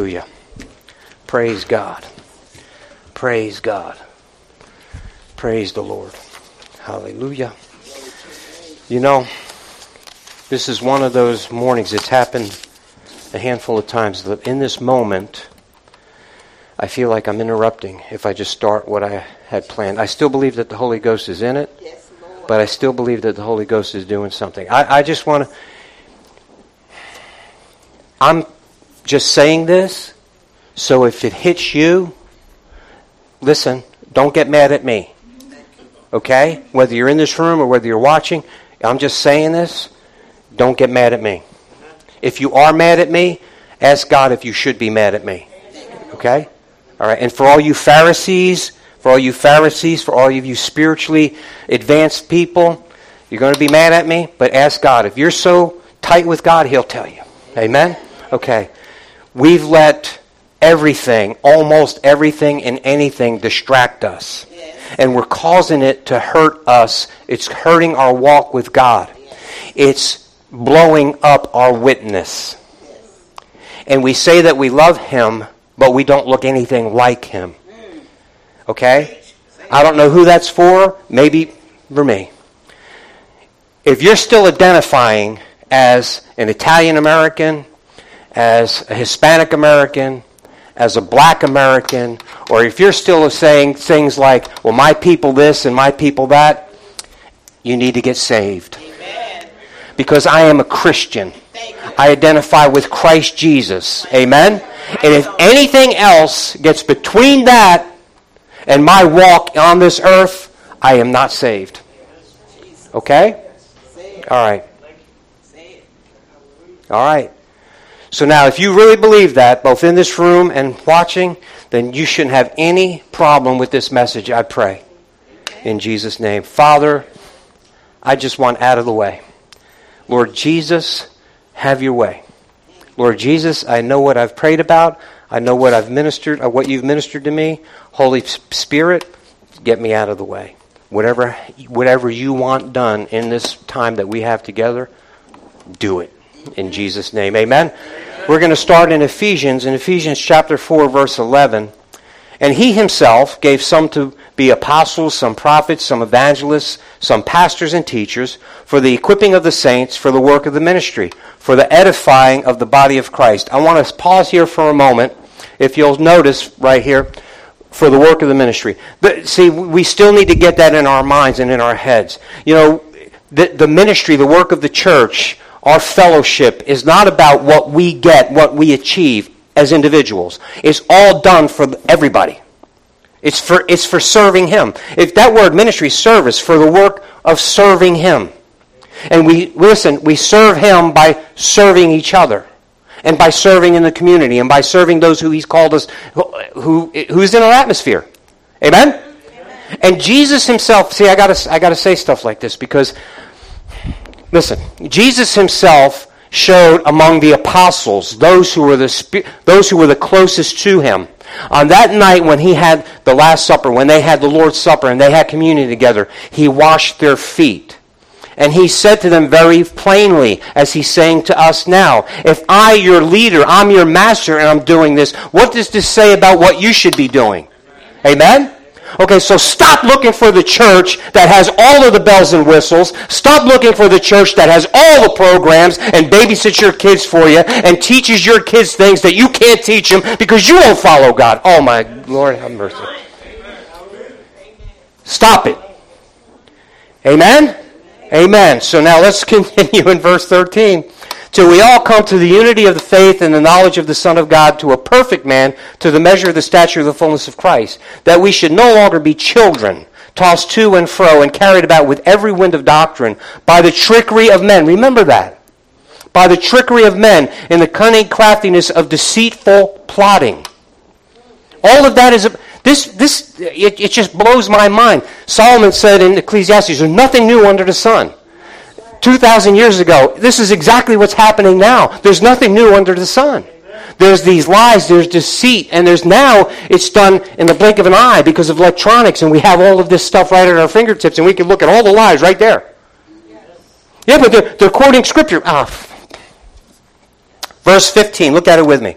Hallelujah. Praise God. Praise God. Praise the Lord. Hallelujah. You know, this is one of those mornings. It's happened a handful of times. That in this moment, I feel like I'm interrupting if I just start what I had planned. I still believe that the Holy Ghost is in it, but I still believe that the Holy Ghost is doing something. I, I just want to. I'm just saying this, so if it hits you, listen, don't get mad at me. Okay? Whether you're in this room or whether you're watching, I'm just saying this, don't get mad at me. If you are mad at me, ask God if you should be mad at me. Okay? All right. And for all you Pharisees, for all you Pharisees, for all of you spiritually advanced people, you're going to be mad at me, but ask God. If you're so tight with God, He'll tell you. Amen? Okay. We've let everything, almost everything and anything, distract us. And we're causing it to hurt us. It's hurting our walk with God. It's blowing up our witness. And we say that we love Him, but we don't look anything like Him. Okay? I don't know who that's for. Maybe for me. If you're still identifying as an Italian American, as a Hispanic American, as a black American, or if you're still saying things like, well, my people this and my people that, you need to get saved. Amen. Because I am a Christian. I identify with Christ Jesus. Amen? And if anything else gets between that and my walk on this earth, I am not saved. Okay? All right. All right. So now, if you really believe that, both in this room and watching, then you shouldn't have any problem with this message, I pray. In Jesus' name. Father, I just want out of the way. Lord Jesus, have your way. Lord Jesus, I know what I've prayed about. I know what I've ministered, uh, what you've ministered to me. Holy Spirit, get me out of the way. Whatever, whatever you want done in this time that we have together, do it. In Jesus' name, amen. We're going to start in Ephesians, in Ephesians chapter 4, verse 11. And he himself gave some to be apostles, some prophets, some evangelists, some pastors and teachers, for the equipping of the saints, for the work of the ministry, for the edifying of the body of Christ. I want to pause here for a moment, if you'll notice right here, for the work of the ministry. But see, we still need to get that in our minds and in our heads. You know, the, the ministry, the work of the church, our fellowship is not about what we get, what we achieve as individuals. It's all done for everybody. It's for, it's for serving Him. If that word ministry, service, for the work of serving Him. And we, listen, we serve Him by serving each other. And by serving in the community. And by serving those who He's called us, who, who's in our atmosphere. Amen? Amen. And Jesus Himself, see, I gotta, I gotta say stuff like this because Listen, Jesus himself showed among the apostles, those who were the, those who were the closest to him. On that night when he had the Last Supper, when they had the Lord's Supper and they had communion together, he washed their feet. And he said to them very plainly, as he's saying to us now, if I, your leader, I'm your master, and I'm doing this, what does this say about what you should be doing? Amen? Okay, so stop looking for the church that has all of the bells and whistles. Stop looking for the church that has all the programs and babysits your kids for you and teaches your kids things that you can't teach them because you won't follow God. Oh my Lord, have mercy. Stop it. Amen? Amen. So now let's continue in verse 13 till we all come to the unity of the faith and the knowledge of the Son of God, to a perfect man, to the measure of the stature of the fullness of Christ, that we should no longer be children, tossed to and fro and carried about with every wind of doctrine by the trickery of men. Remember that. By the trickery of men in the cunning craftiness of deceitful plotting. All of that is this. This it, it just blows my mind. Solomon said in Ecclesiastes, "There's nothing new under the sun." 2,000 years ago. This is exactly what's happening now. There's nothing new under the sun. There's these lies, there's deceit, and there's now, it's done in the blink of an eye because of electronics, and we have all of this stuff right at our fingertips, and we can look at all the lies right there. Yeah, but they're, they're quoting scripture. Ah. Verse 15, look at it with me.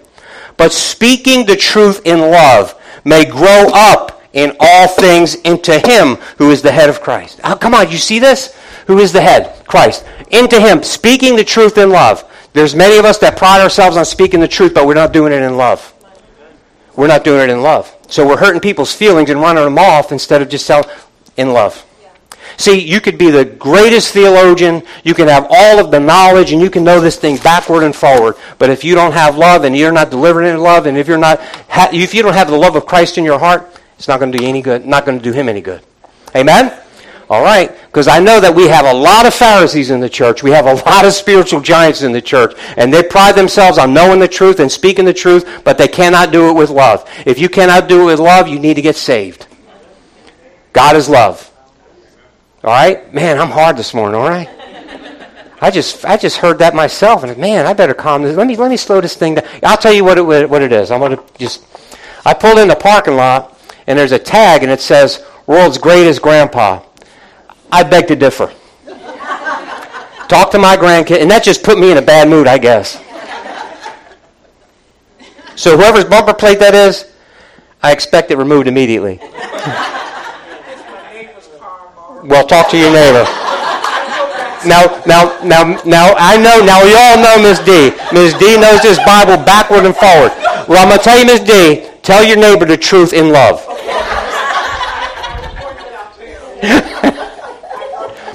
but speaking the truth in love may grow up in all things into him who is the head of Christ. Oh, come on, you see this? Who is the head? Christ. Into him, speaking the truth in love. There's many of us that pride ourselves on speaking the truth, but we're not doing it in love. We're not doing it in love. So we're hurting people's feelings and running them off instead of just telling in love. See, you could be the greatest theologian, you can have all of the knowledge, and you can know this thing backward and forward. But if you don't have love, and you're not delivering in love, and if you're not, if you don't have the love of Christ in your heart, it's not going to do any good. Not going to do him any good. Amen. All right, because I know that we have a lot of Pharisees in the church. We have a lot of spiritual giants in the church, and they pride themselves on knowing the truth and speaking the truth, but they cannot do it with love. If you cannot do it with love, you need to get saved. God is love. All right? Man, I'm hard this morning, all right? I just I just heard that myself and man, I better calm this. Let me let me slow this thing down. I'll tell you what it what it is. I'm to just I pulled in the parking lot and there's a tag and it says world's greatest grandpa. I beg to differ. Talk to my grandkid and that just put me in a bad mood, I guess. So whoever's bumper plate that is, I expect it removed immediately. Well, talk to your neighbor. Now, now, now, now, I know, now we all know Miss D. Miss D knows this Bible backward and forward. Well, I'm going to tell you, Miss D, tell your neighbor the truth in love.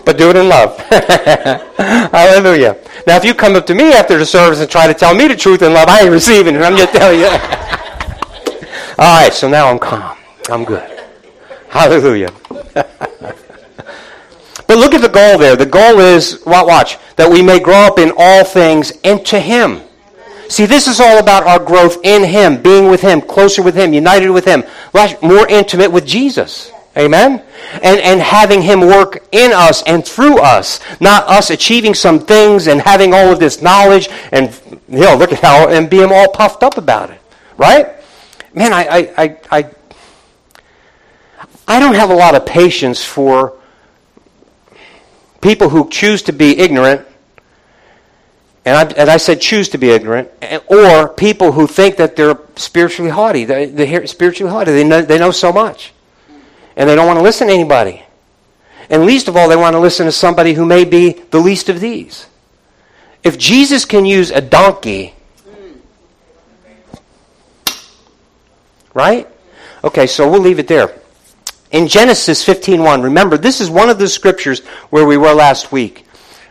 but do it in love. Hallelujah. Now, if you come up to me after the service and try to tell me the truth in love, I ain't receiving it. I'm just telling you. All right, so now I'm calm. I'm good. Hallelujah. But look at the goal there. The goal is, watch, that we may grow up in all things into Him. See, this is all about our growth in Him, being with Him, closer with Him, united with Him, more intimate with Jesus. Amen? And, and having Him work in us and through us, not us achieving some things and having all of this knowledge and, you know, look at how, and being all puffed up about it. Right? Man, I, I, I, I, I don't have a lot of patience for people who choose to be ignorant, and I, and I said choose to be ignorant, or people who think that they're spiritually haughty. They, they're spiritually haughty. They know, they know so much. And they don't want to listen to anybody. And least of all, they want to listen to somebody who may be the least of these. If Jesus can use a donkey, right? Okay, so we'll leave it there. In Genesis 15:1, remember this is one of the scriptures where we were last week.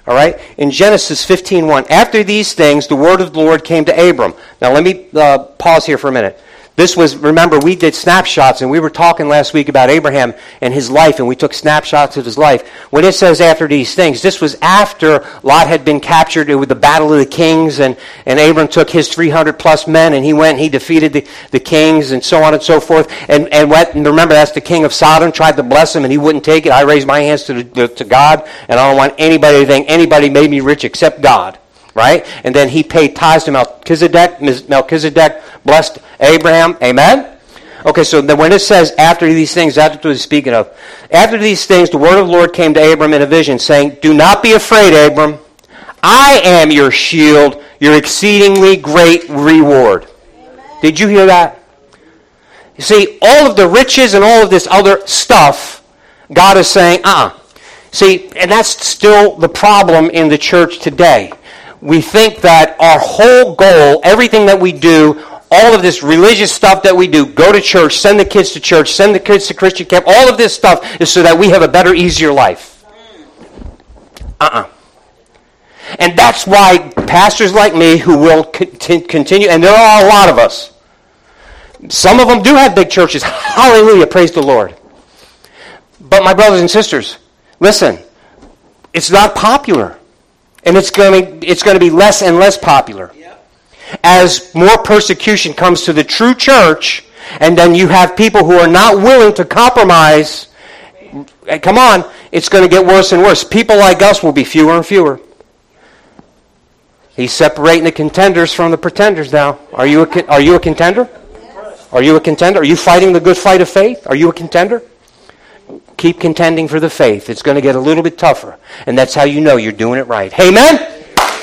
All right? In Genesis 15:1, after these things the word of the Lord came to Abram. Now let me uh, pause here for a minute. This was, remember, we did snapshots, and we were talking last week about Abraham and his life, and we took snapshots of his life. When it says after these things, this was after Lot had been captured with the Battle of the Kings, and, and Abram took his 300 plus men, and he went and he defeated the, the kings, and so on and so forth. And, and, went, and remember, that's the king of Sodom, tried to bless him, and he wouldn't take it. I raised my hands to, the, to God, and I don't want anybody to think anybody made me rich except God right? And then he paid tithes to Melchizedek. Melchizedek blessed Abraham. Amen? Okay, so then when it says after these things, that's what he's speaking of. After these things, the word of the Lord came to Abram in a vision, saying, Do not be afraid, Abram. I am your shield, your exceedingly great reward. Amen. Did you hear that? You see, all of the riches and all of this other stuff, God is saying, uh uh-uh. See, and that's still the problem in the church today we think that our whole goal, everything that we do, all of this religious stuff that we do, go to church, send the kids to church, send the kids to Christian camp, all of this stuff is so that we have a better, easier life. Uh-uh. And that's why pastors like me who will continue, and there are a lot of us. Some of them do have big churches. Hallelujah. Praise the Lord. But my brothers and sisters, listen, it's not popular. And it's going to, it's going to be less and less popular. As more persecution comes to the true church, and then you have people who are not willing to compromise, eh, come on, it's going to get worse and worse. People like us will be fewer and fewer. He's separating the contenders from the pretenders now. Are you a, are you a contender? Are you a contender? Are you fighting the good fight of faith? Are you a contender? Keep contending for the faith. It's going to get a little bit tougher. And that's how you know you're doing it right. Amen?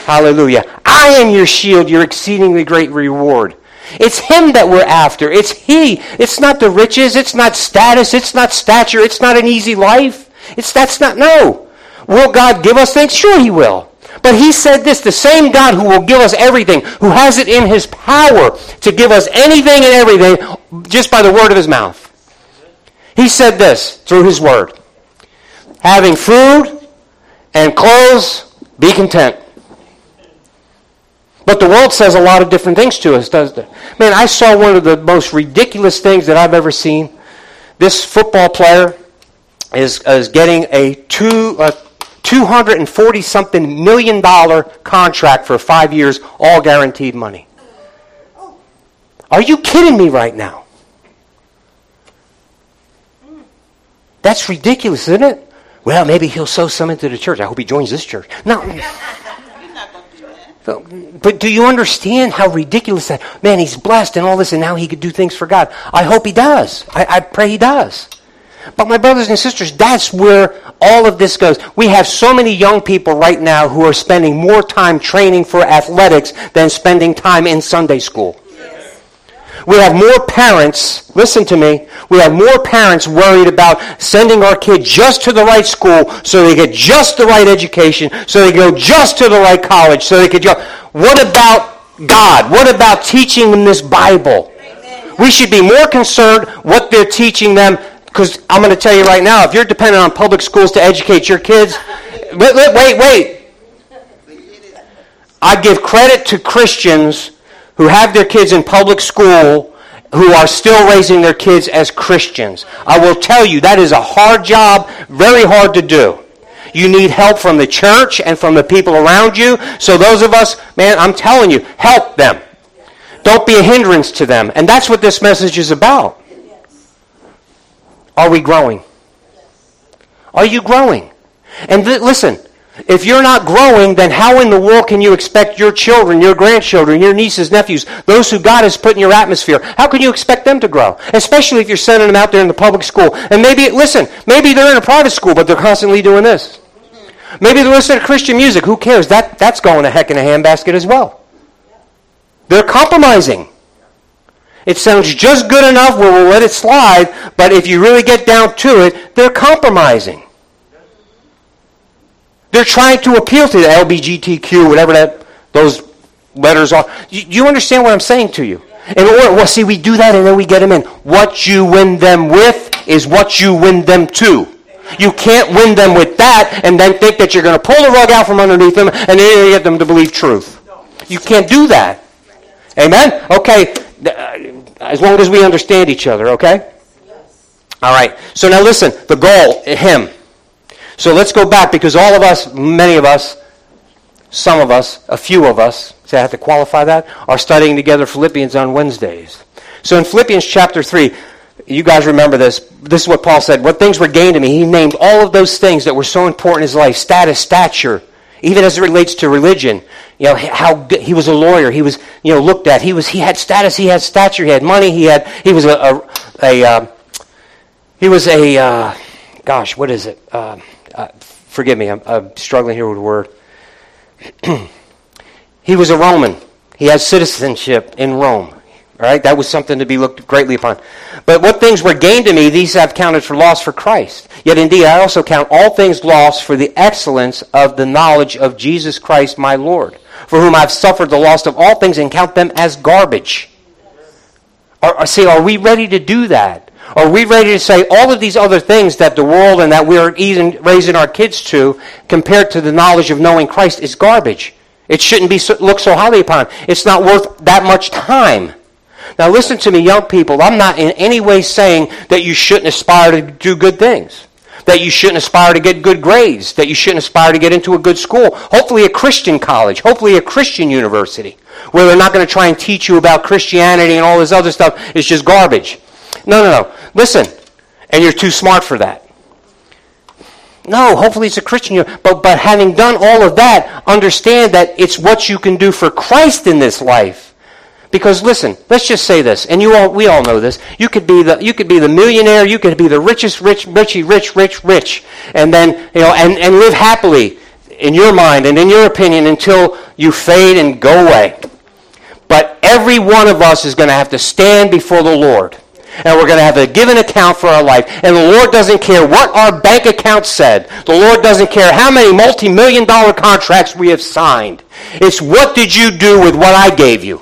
Hallelujah. I am your shield, your exceedingly great reward. It's Him that we're after. It's He. It's not the riches. It's not status. It's not stature. It's not an easy life. It's that's not no. Will God give us things? Sure, He will. But He said this: the same God who will give us everything, who has it in His power to give us anything and everything, just by the word of His mouth. He said this through His word: having food and clothes, be content. But the world says a lot of different things to us, doesn't it? Man, I saw one of the most ridiculous things that I've ever seen. This football player is, is getting a two, 240 something million dollar contract for five years, all guaranteed money. Are you kidding me right now? That's ridiculous, isn't it? Well, maybe he'll sow some into the church. I hope he joins this church. No. But do you understand how ridiculous that? Man, he's blessed and all this, and now he could do things for God. I hope he does. I, I pray he does. But my brothers and sisters, that's where all of this goes. We have so many young people right now who are spending more time training for athletics than spending time in Sunday school. We have more parents, listen to me, we have more parents worried about sending our kid just to the right school so they get just the right education, so they go just to the right college, so they could go. What about God? What about teaching them this Bible? We should be more concerned what they're teaching them because I'm going to tell you right now, if you're dependent on public schools to educate your kids, wait, wait, wait. I give credit to Christians who have their kids in public school who are still raising their kids as Christians. I will tell you, that is a hard job, very hard to do. You need help from the church and from the people around you. So those of us, man, I'm telling you, help them. Don't be a hindrance to them. And that's what this message is about. Are we growing? Are you growing? And th- listen, if you're not growing, then how in the world can you expect your children, your grandchildren, your nieces, nephews, those who God has put in your atmosphere, how can you expect them to grow? Especially if you're sending them out there in the public school. And maybe, listen, maybe they're in a private school, but they're constantly doing this. Maybe they're listening to Christian music. Who cares? That, that's going a heck in a handbasket as well. They're compromising. It sounds just good enough where we'll let it slide, but if you really get down to it, they're compromising. They're trying to appeal to the LBGTQ, whatever that those letters are. You, you understand what I'm saying to you? And or, well, see, we do that and then we get them in. What you win them with is what you win them to. You can't win them with that and then think that you're going to pull the rug out from underneath them and then get them to believe truth. You can't do that. Amen? Okay. Uh, as long as we understand each other, okay? All right. So now listen, the goal, him. So let's go back because all of us, many of us, some of us, a few of us, say I have to qualify that, are studying together Philippians on Wednesdays. So in Philippians chapter 3, you guys remember this. This is what Paul said. What things were gained to me? He named all of those things that were so important in his life status, stature, even as it relates to religion. You know, how he was a lawyer. He was, you know, looked at. He was, he had status. He had stature. He had money. He had, he was a, a, a uh, he was a, uh, gosh, what is it? Uh, forgive me, I'm, I'm, struggling here with a word. he was a Roman. He had citizenship in Rome. All right, that was something to be looked greatly upon. But what things were gained to me, these I've counted for loss for Christ. Yet indeed, I also count all things lost for the excellence of the knowledge of Jesus Christ my Lord, for whom I've suffered the loss of all things and count them as garbage. Are, see, are we ready to do that? Are we ready to say all of these other things that the world and that we're raising our kids to, compared to the knowledge of knowing Christ, is garbage? It shouldn't be looked so highly upon. It's not worth that much time. Now, listen to me, young people. I'm not in any way saying that you shouldn't aspire to do good things, that you shouldn't aspire to get good grades, that you shouldn't aspire to get into a good school, hopefully, a Christian college, hopefully, a Christian university, where they're not going to try and teach you about Christianity and all this other stuff. It's just garbage. No, no, no. Listen, and you're too smart for that. No, hopefully it's a Christian. But, but having done all of that, understand that it's what you can do for Christ in this life. Because listen, let's just say this, and you all, we all know this. You could be the, you could be the millionaire, you could be the richest, rich, richy, rich, rich, rich, and then, you know, and, and live happily in your mind and in your opinion until you fade and go away. But every one of us is going to have to stand before the Lord. And we're going to have to give an account for our life. And the Lord doesn't care what our bank account said. The Lord doesn't care how many multi-million dollar contracts we have signed. It's what did you do with what I gave you?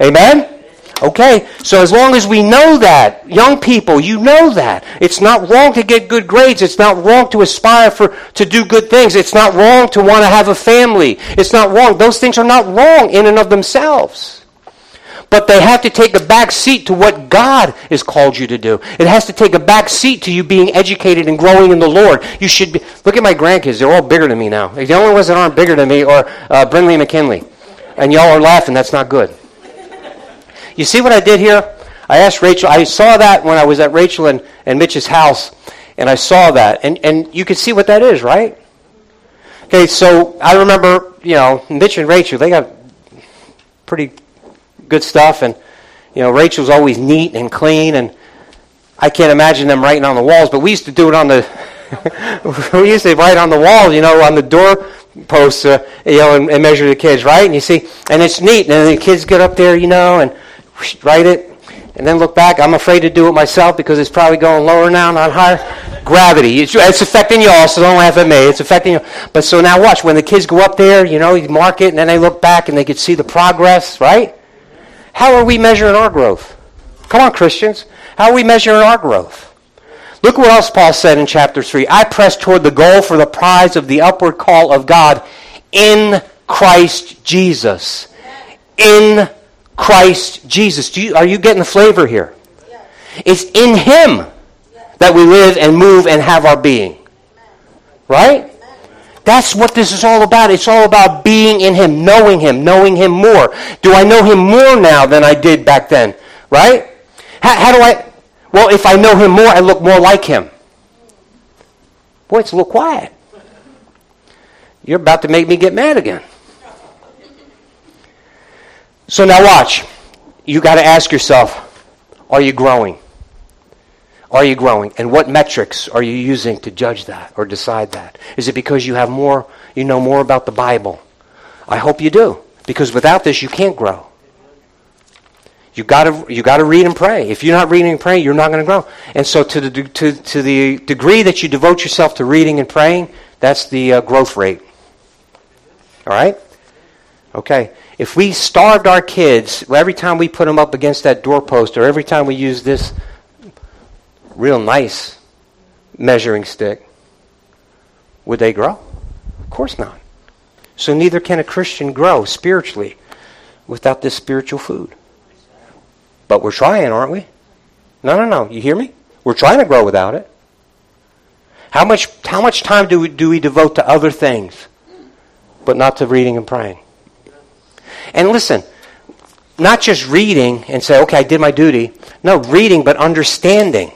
Amen? Okay, so as long as we know that, young people, you know that. It's not wrong to get good grades. It's not wrong to aspire for to do good things. It's not wrong to want to have a family. It's not wrong. Those things are not wrong in and of themselves. But they have to take a back seat to what God has called you to do. It has to take a back seat to you being educated and growing in the Lord. You should be. Look at my grandkids. They're all bigger than me now. The only ones that aren't bigger than me are uh, Brinley McKinley. And y'all are laughing. That's not good. You see what I did here? I asked Rachel, I saw that when I was at Rachel and, and Mitch's house, and I saw that. And, and you can see what that is, right? Okay, so I remember, you know, Mitch and Rachel, they got pretty good stuff, and, you know, Rachel's always neat and clean, and I can't imagine them writing on the walls, but we used to do it on the, we used to write on the walls, you know, on the door posts, uh, you know, and, and measure the kids, right? And you see, and it's neat, and the kids get up there, you know, and write it, and then look back. I'm afraid to do it myself because it's probably going lower now, not higher. Gravity. It's, it's affecting y'all, so don't laugh at me. It's affecting you. But so now watch. When the kids go up there, you know, you mark it, and then they look back and they can see the progress, right? How are we measuring our growth? Come on, Christians. How are we measuring our growth? Look what else Paul said in chapter 3. I press toward the goal for the prize of the upward call of God in Christ Jesus. In Christ Jesus. You, are you getting the flavor here? It's in Him that we live and move and have our being. Right? That's what this is all about. It's all about being in Him, knowing Him, knowing Him more. Do I know Him more now than I did back then? Right? How, how do I? Well, if I know Him more, I look more like Him. Boy, it's a little quiet. You're about to make me get mad again. So now watch. You got to ask yourself, are you growing? Are you growing? And what metrics are you using to judge that or decide that? Is it because you have more, you know more about the Bible? I hope you do. Because without this, you can't grow. You got you got to read and pray. If you're not reading and praying, you're not going to grow. And so, to the to to the degree that you devote yourself to reading and praying, that's the uh, growth rate. All right. Okay. If we starved our kids every time we put them up against that doorpost or every time we use this real nice measuring stick, would they grow? Of course not. So neither can a Christian grow spiritually without this spiritual food. But we're trying, aren't we? No, no, no. You hear me? We're trying to grow without it. How much, how much time do we, do we devote to other things, but not to reading and praying? And listen, not just reading and say, okay, I did my duty. No, reading, but understanding.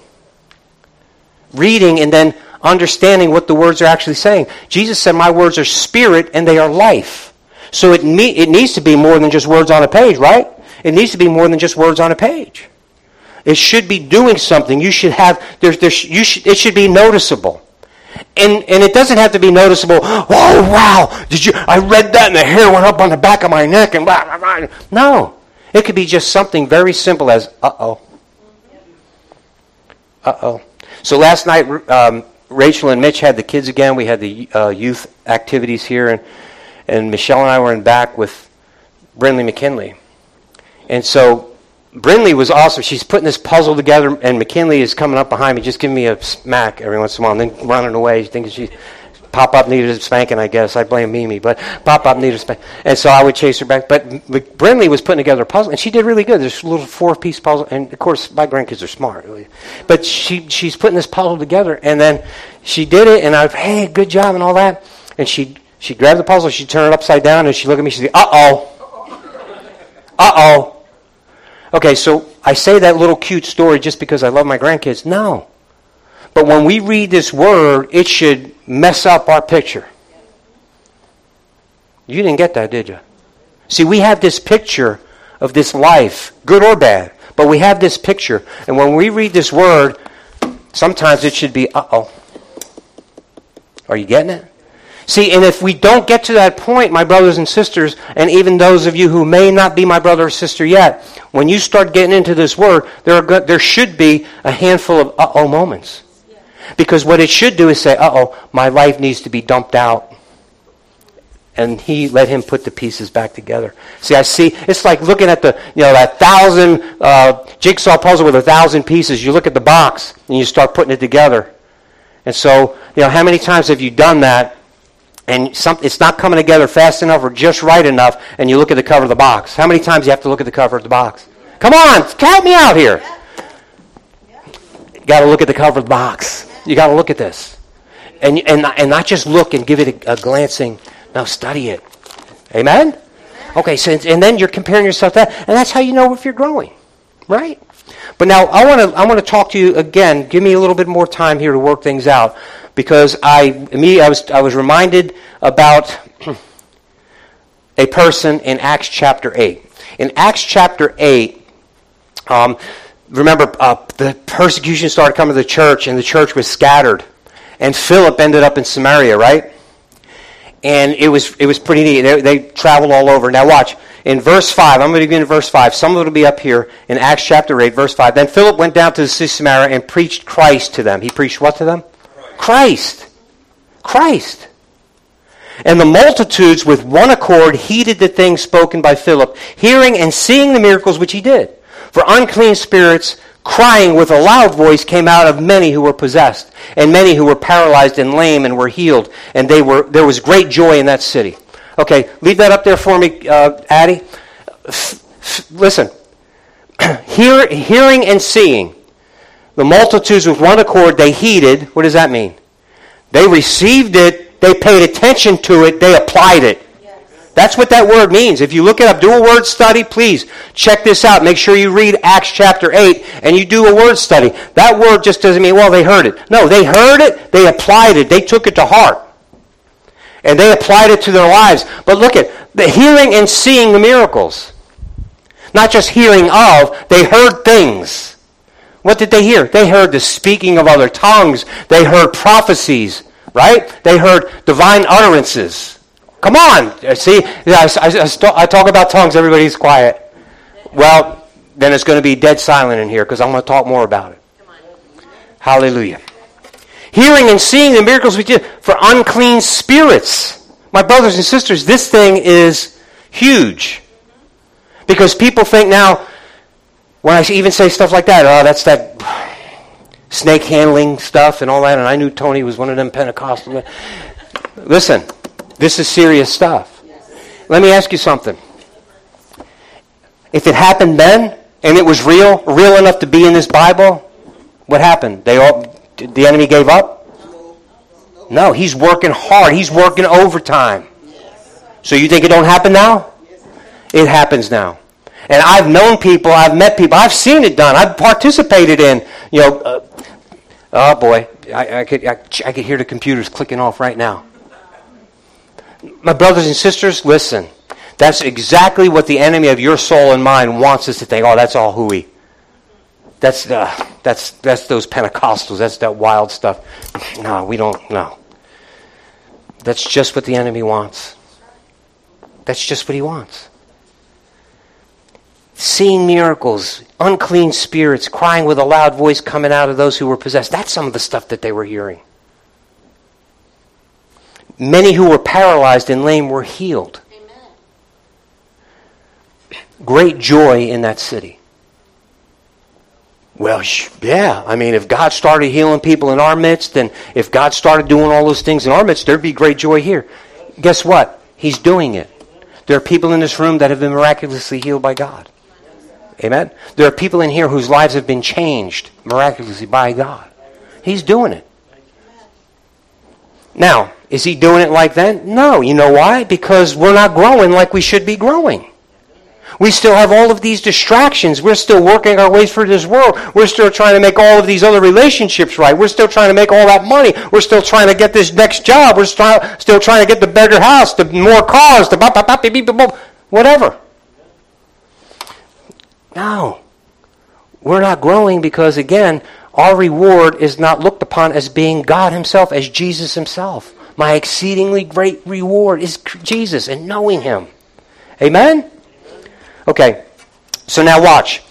Reading and then understanding what the words are actually saying. Jesus said, My words are spirit and they are life. So it, me- it needs to be more than just words on a page, right? It needs to be more than just words on a page. It should be doing something. You should have, there's, there's, you should, it should be noticeable. And, and it doesn't have to be noticeable. Oh, wow. Did you, I read that and the hair went up on the back of my neck and blah, blah, blah. No. It could be just something very simple as, uh-oh. Uh-oh. So last night, um, Rachel and Mitch had the kids again. We had the uh, youth activities here, and, and Michelle and I were in back with Brinley McKinley. And so Brinley was awesome. She's putting this puzzle together, and McKinley is coming up behind me, just giving me a smack every once in a while, and then running away, thinking she pop up needed a spanking. I guess I blame Mimi, but pop up needed a spanking, and so I would chase her back. But Brinley was putting together a puzzle, and she did really good. This little four-piece puzzle, and of course my grandkids are smart, but she she's putting this puzzle together, and then she did it, and I hey, good job, and all that, and she she grabbed the puzzle, she turned it upside down, and she looked at me, she said, "Uh oh, uh oh." Okay, so I say that little cute story just because I love my grandkids. No. But when we read this word, it should mess up our picture. You didn't get that, did you? See, we have this picture of this life, good or bad, but we have this picture. And when we read this word, sometimes it should be, uh oh. Are you getting it? See, and if we don't get to that point, my brothers and sisters, and even those of you who may not be my brother or sister yet, when you start getting into this word, there, are, there should be a handful of uh oh moments. Because what it should do is say, uh oh, my life needs to be dumped out. And he let him put the pieces back together. See, I see, it's like looking at the, you know, that thousand uh, jigsaw puzzle with a thousand pieces. You look at the box and you start putting it together. And so, you know, how many times have you done that and some, it's not coming together fast enough or just right enough, and you look at the cover of the box. How many times do you have to look at the cover of the box? Come on, help me out here. You got to look at the cover of the box. You got to look at this, and and and not just look and give it a, a glancing. Now study it. Amen. Okay, so and then you're comparing yourself to that, and that's how you know if you're growing, right? But now I want to I want to talk to you again. Give me a little bit more time here to work things out because I, me, I, was, I was reminded about a person in Acts chapter 8. In Acts chapter 8, um, remember, uh, the persecution started coming to the church, and the church was scattered. And Philip ended up in Samaria, right? And it was, it was pretty neat. They, they traveled all over. Now, watch. In verse 5, I'm going to begin in verse 5. Some of it will be up here in Acts chapter 8, verse 5. Then Philip went down to the city of Samaria and preached Christ to them. He preached what to them? Christ. Christ. And the multitudes with one accord heeded the things spoken by Philip, hearing and seeing the miracles which he did. For unclean spirits, crying with a loud voice, came out of many who were possessed, and many who were paralyzed and lame and were healed. And they were, there was great joy in that city. Okay, leave that up there for me, uh, Addie. F- f- listen. Hear, hearing and seeing the multitudes with one accord, they heeded. What does that mean? They received it, they paid attention to it, they applied it. That's what that word means. If you look it up, do a word study, please check this out. Make sure you read Acts chapter 8 and you do a word study. That word just doesn't mean, well, they heard it. No, they heard it, they applied it, they took it to heart. And they applied it to their lives. But look at the hearing and seeing the miracles. Not just hearing of, they heard things. What did they hear? They heard the speaking of other tongues. They heard prophecies, right? They heard divine utterances. Come on. Uh, see, I, I, I talk about tongues, everybody's quiet. Well, then it's going to be dead silent in here because I'm going to talk more about it. Hallelujah. Hearing and seeing the miracles we did for unclean spirits. My brothers and sisters, this thing is huge. Because people think now, when I even say stuff like that, oh, that's that snake handling stuff and all that, and I knew Tony was one of them Pentecostal. Listen, this is serious stuff. Let me ask you something. If it happened then, and it was real, real enough to be in this Bible, what happened? They all, the enemy gave up? No, he's working hard. He's working overtime. So you think it don't happen now? It happens now. And I've known people, I've met people, I've seen it done. I've participated in, you know, uh, oh boy, I, I, could, I, I could hear the computers clicking off right now. My brothers and sisters, listen. That's exactly what the enemy of your soul and mind wants us to think. Oh, that's all hooey. That's uh, that's that's those Pentecostals. That's that wild stuff. No, we don't. No. That's just what the enemy wants. That's just what he wants seeing miracles, unclean spirits crying with a loud voice coming out of those who were possessed. That's some of the stuff that they were hearing. Many who were paralyzed and lame were healed. Amen. Great joy in that city. Well, yeah. I mean, if God started healing people in our midst, and if God started doing all those things in our midst, there'd be great joy here. Guess what? He's doing it. There are people in this room that have been miraculously healed by God. Amen? There are people in here whose lives have been changed miraculously by God. He's doing it. Now, is he doing it like that? No. You know why? Because we're not growing like we should be growing. We still have all of these distractions. We're still working our way through this world. We're still trying to make all of these other relationships right. We're still trying to make all that money. We're still trying to get this next job. We're still trying to get the better house, the more cars, the whatever. No. We're not growing because, again, our reward is not looked upon as being God Himself, as Jesus Himself. My exceedingly great reward is Jesus and knowing him. Amen? Okay, so now watch.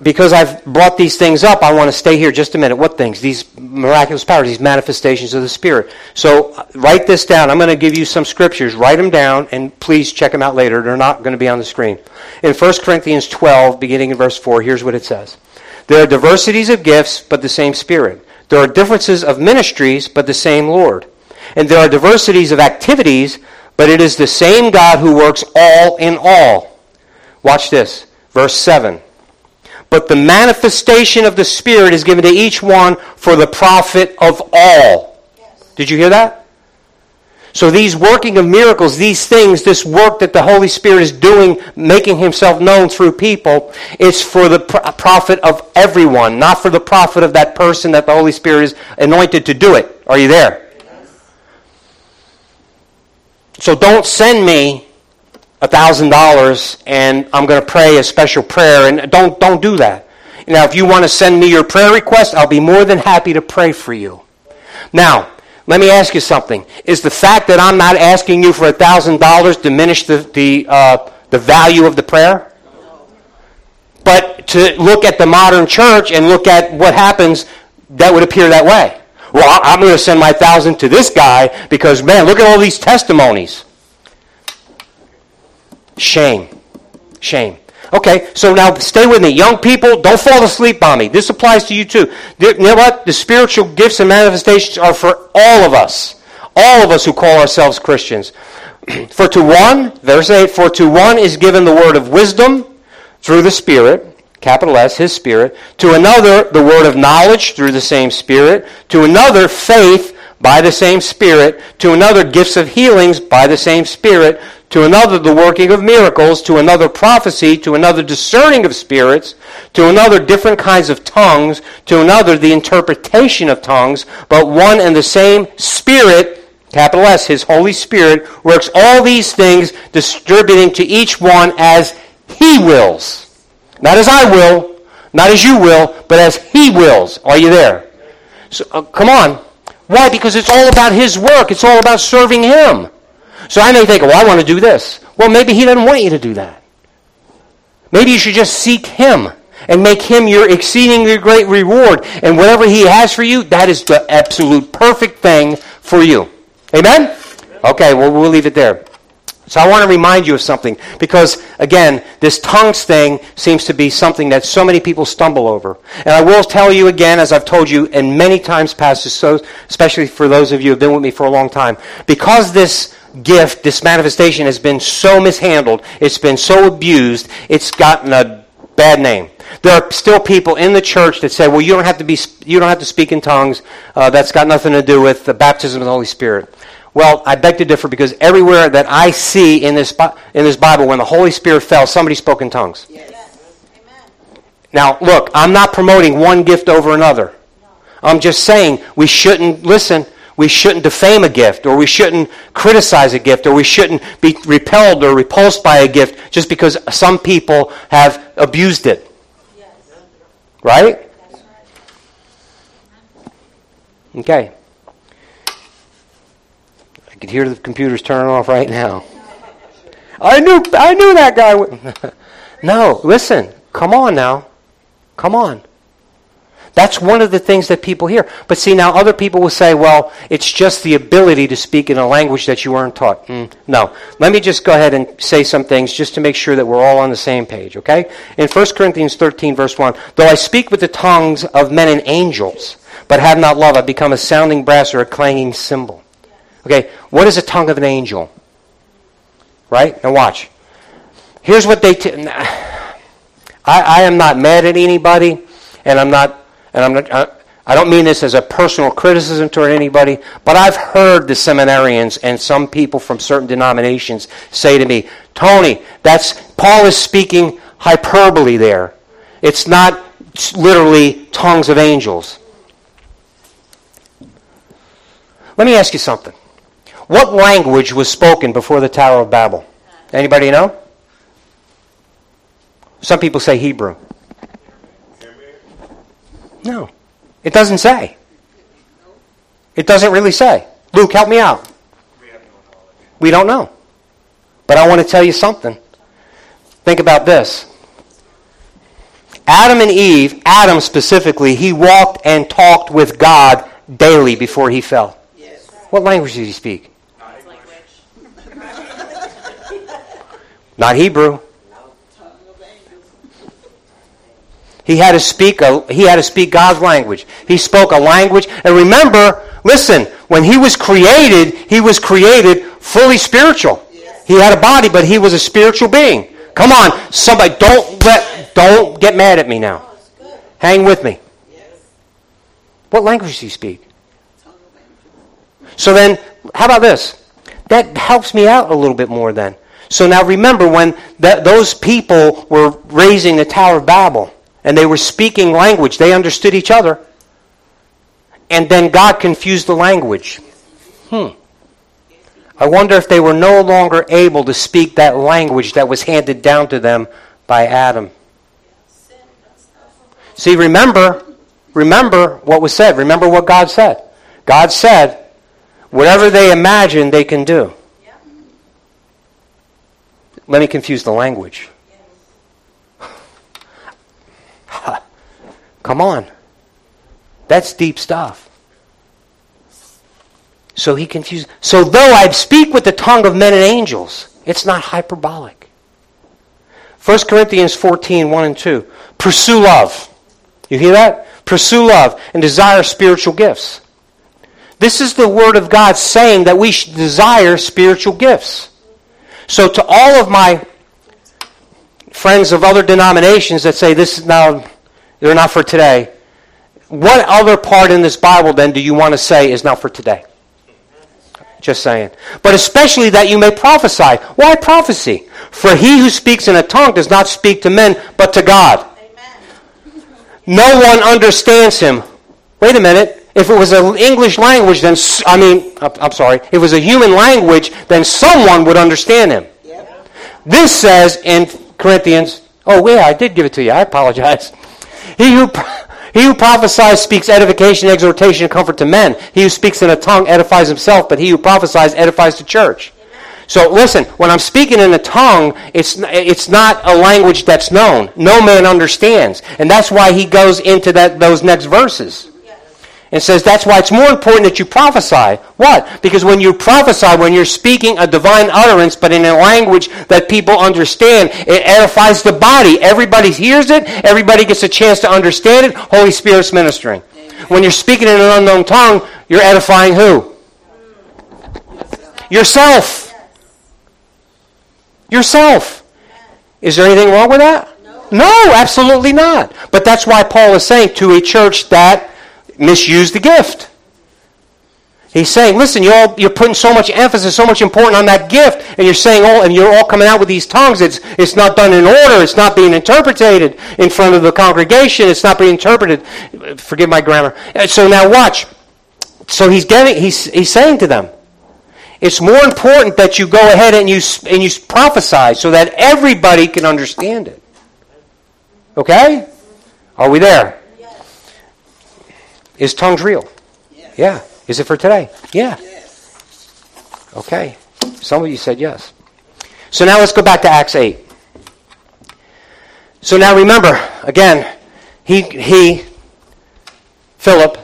Because I've brought these things up, I want to stay here just a minute. What things? These miraculous powers, these manifestations of the Spirit. So uh, write this down. I'm going to give you some scriptures. Write them down, and please check them out later. They're not going to be on the screen. In 1 Corinthians 12, beginning in verse 4, here's what it says There are diversities of gifts, but the same Spirit. There are differences of ministries, but the same Lord. And there are diversities of activities, but it is the same God who works all in all. Watch this. Verse 7. But the manifestation of the Spirit is given to each one for the profit of all. Yes. Did you hear that? So these working of miracles, these things, this work that the Holy Spirit is doing, making himself known through people, it's for the profit of everyone, not for the profit of that person that the Holy Spirit is anointed to do it. Are you there? So don't send me a $1,000 and I'm going to pray a special prayer. And don't, don't do that. Now, if you want to send me your prayer request, I'll be more than happy to pray for you. Now, let me ask you something. Is the fact that I'm not asking you for $1,000 diminish the, the, uh, the value of the prayer? But to look at the modern church and look at what happens, that would appear that way. Well, I'm going to send my thousand to this guy because, man, look at all these testimonies. Shame. Shame. Okay, so now stay with me. Young people, don't fall asleep on me. This applies to you too. You know what? The spiritual gifts and manifestations are for all of us. All of us who call ourselves Christians. for to one, verse 8, for to one is given the word of wisdom through the Spirit, capital S, His Spirit. To another, the word of knowledge through the same Spirit. To another, faith by the same Spirit. To another, gifts of healings by the same Spirit to another the working of miracles, to another prophecy, to another discerning of spirits, to another different kinds of tongues, to another the interpretation of tongues, but one and the same Spirit, capital S, His Holy Spirit, works all these things, distributing to each one as He wills. Not as I will, not as you will, but as He wills. Are you there? So, uh, come on. Why? Because it's all about His work. It's all about serving Him. So I may think, well, I want to do this. Well, maybe he doesn't want you to do that. Maybe you should just seek him and make him your exceedingly great reward. And whatever he has for you, that is the absolute perfect thing for you. Amen? Okay, well, we'll leave it there. So I want to remind you of something because, again, this tongues thing seems to be something that so many people stumble over. And I will tell you again, as I've told you in many times past, especially for those of you who have been with me for a long time, because this gift, this manifestation has been so mishandled, it's been so abused, it's gotten a bad name. There are still people in the church that say, "Well, you don't have to be, you don't have to speak in tongues. Uh, that's got nothing to do with the baptism of the Holy Spirit." Well, I beg to differ because everywhere that I see in this in this Bible, when the Holy Spirit fell, somebody spoke in tongues. Yes. Now, look, I'm not promoting one gift over another. I'm just saying we shouldn't listen we shouldn't defame a gift, or we shouldn't criticize a gift, or we shouldn't be repelled or repulsed by a gift just because some people have abused it. Yes. Right? Okay. I could hear the computers turning off right now. I knew I knew that guy. no, listen. Come on now. Come on. That's one of the things that people hear. But see, now other people will say, well, it's just the ability to speak in a language that you weren't taught. Mm, no. Let me just go ahead and say some things just to make sure that we're all on the same page, okay? In 1 Corinthians 13, verse 1, though I speak with the tongues of men and angels, but have not love, I become a sounding brass or a clanging cymbal. Okay, what is a tongue of an angel? Right? Now watch. Here's what they. T- I, I am not mad at anybody, and I'm not and I'm not, I, I don't mean this as a personal criticism toward anybody, but I've heard the seminarians and some people from certain denominations say to me, Tony, that's Paul is speaking hyperbole there. It's not literally tongues of angels. Let me ask you something. What language was spoken before the Tower of Babel? Anybody know? Some people say Hebrew. No. It doesn't say. It doesn't really say. Luke, help me out. We don't know. But I want to tell you something. Think about this. Adam and Eve, Adam specifically, he walked and talked with God daily before he fell. Yes. What language did he speak? Not Hebrew. He had to speak a, he had to speak God's language. He spoke a language. And remember, listen, when he was created, he was created fully spiritual. He had a body, but he was a spiritual being. Come on, somebody, don't let, don't get mad at me now. Hang with me. What language do you speak? So then, how about this? That helps me out a little bit more then. So now remember when that, those people were raising the Tower of Babel and they were speaking language, they understood each other. And then God confused the language. Hmm. I wonder if they were no longer able to speak that language that was handed down to them by Adam. See, remember, remember what was said. Remember what God said. God said, whatever they imagine, they can do. Let me confuse the language. Come on. That's deep stuff. So he confused. So though I speak with the tongue of men and angels, it's not hyperbolic. 1 Corinthians 14, 1 and 2. Pursue love. You hear that? Pursue love and desire spiritual gifts. This is the Word of God saying that we should desire spiritual gifts. So to all of my friends of other denominations that say this is now, they're not for today, what other part in this Bible then do you want to say is not for today? Just saying. But especially that you may prophesy. Why prophecy? For he who speaks in a tongue does not speak to men, but to God. Amen. No one understands him. Wait a minute. If it was an English language, then, I mean, I'm sorry, if it was a human language, then someone would understand him. Yep. This says in Corinthians, oh, yeah, I did give it to you. I apologize. He who he who prophesies speaks edification, exhortation, and comfort to men. He who speaks in a tongue edifies himself, but he who prophesies edifies the church. So listen, when I'm speaking in a tongue, it's, it's not a language that's known. No man understands. And that's why he goes into that, those next verses and says that's why it's more important that you prophesy. What? Because when you prophesy, when you're speaking a divine utterance, but in a language that people understand, it edifies the body. Everybody hears it. Everybody gets a chance to understand it. Holy Spirit's ministering. Amen. When you're speaking in an unknown tongue, you're edifying who? Yourself. Yourself. Is there anything wrong with that? No, absolutely not. But that's why Paul is saying to a church that misuse the gift. He's saying, listen, you're, all, you're putting so much emphasis, so much importance on that gift, and you're saying, oh, and you're all coming out with these tongues. It's, it's not done in order. It's not being interpreted in front of the congregation. It's not being interpreted. Forgive my grammar. Uh, so now watch. So he's getting, he's, he's saying to them, it's more important that you go ahead and you, and you prophesy so that everybody can understand it. Okay? Are we there? Is tongues real? Yes. Yeah. Is it for today? Yeah. Yes. Okay. Some of you said yes. So now let's go back to Acts 8. So now remember, again, he, he Philip,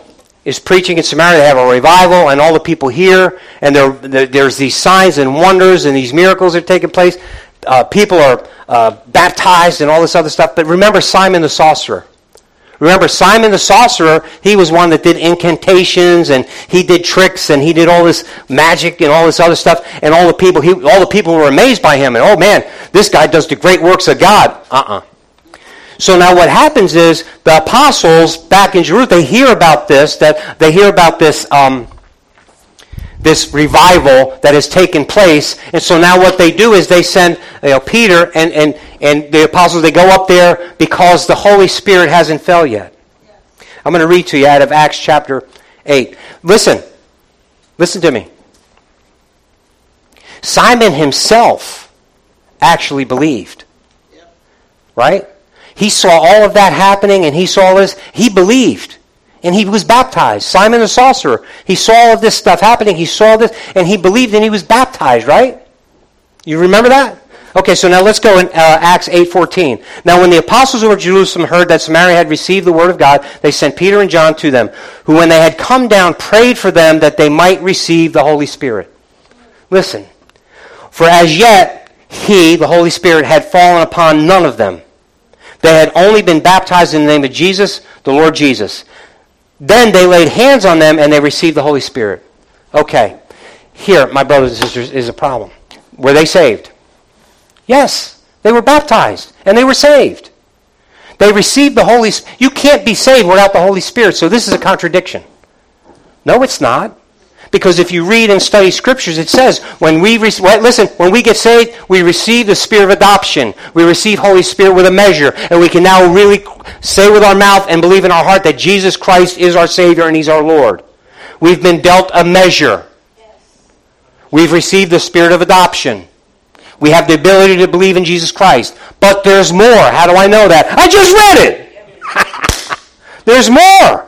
is preaching in Samaria. They have a revival, and all the people hear, and there, there's these signs and wonders and these miracles are taking place. Uh, people are uh, baptized and all this other stuff. But remember Simon the sorcerer. Remember, Simon the sorcerer, he was one that did incantations and he did tricks and he did all this magic and all this other stuff. And all the people, he, all the people were amazed by him. And oh man, this guy does the great works of God. Uh-uh. So now what happens is the apostles back in Jerusalem, they hear about this, that they hear about this, um, this revival that has taken place. And so now what they do is they send you know, Peter and, and, and the apostles, they go up there because the Holy Spirit hasn't fell yet. I'm going to read to you out of Acts chapter 8. Listen. Listen to me. Simon himself actually believed. Right? He saw all of that happening and he saw this. He believed. And he was baptized. Simon the sorcerer, he saw all of this stuff happening. He saw this, and he believed, and he was baptized. Right? You remember that? Okay, so now let's go in uh, Acts 8.14. Now when the apostles of Jerusalem heard that Samaria had received the word of God, they sent Peter and John to them, who when they had come down prayed for them that they might receive the Holy Spirit. Listen, for as yet he, the Holy Spirit, had fallen upon none of them. They had only been baptized in the name of Jesus, the Lord Jesus. Then they laid hands on them and they received the Holy Spirit. Okay, here, my brothers and sisters, is a problem. Were they saved? Yes, they were baptized and they were saved. They received the Holy Spirit. You can't be saved without the Holy Spirit, so this is a contradiction. No, it's not. Because if you read and study scriptures, it says when we re- listen, when we get saved, we receive the spirit of adoption. We receive Holy Spirit with a measure, and we can now really say with our mouth and believe in our heart that Jesus Christ is our Savior and He's our Lord. We've been dealt a measure. We've received the spirit of adoption. We have the ability to believe in Jesus Christ. But there's more. How do I know that? I just read it. there's more.